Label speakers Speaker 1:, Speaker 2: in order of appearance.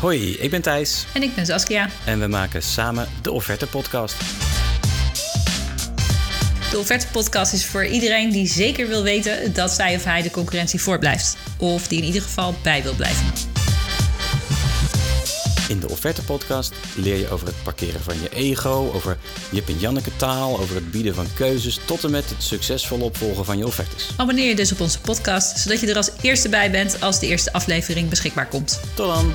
Speaker 1: Hoi, ik ben Thijs
Speaker 2: En ik ben Saskia.
Speaker 1: en we maken samen de Offerte Podcast.
Speaker 2: De Offerte Podcast is voor iedereen die zeker wil weten dat zij of hij de concurrentie voorblijft. Of die in ieder geval bij wil blijven.
Speaker 1: In de Offerte Podcast leer je over het parkeren van je ego, over je en Janneke taal, over het bieden van keuzes, tot en met het succesvol opvolgen van je offertes.
Speaker 2: Abonneer je dus op onze podcast, zodat je er als eerste bij bent als de eerste aflevering beschikbaar komt.
Speaker 1: Tot dan!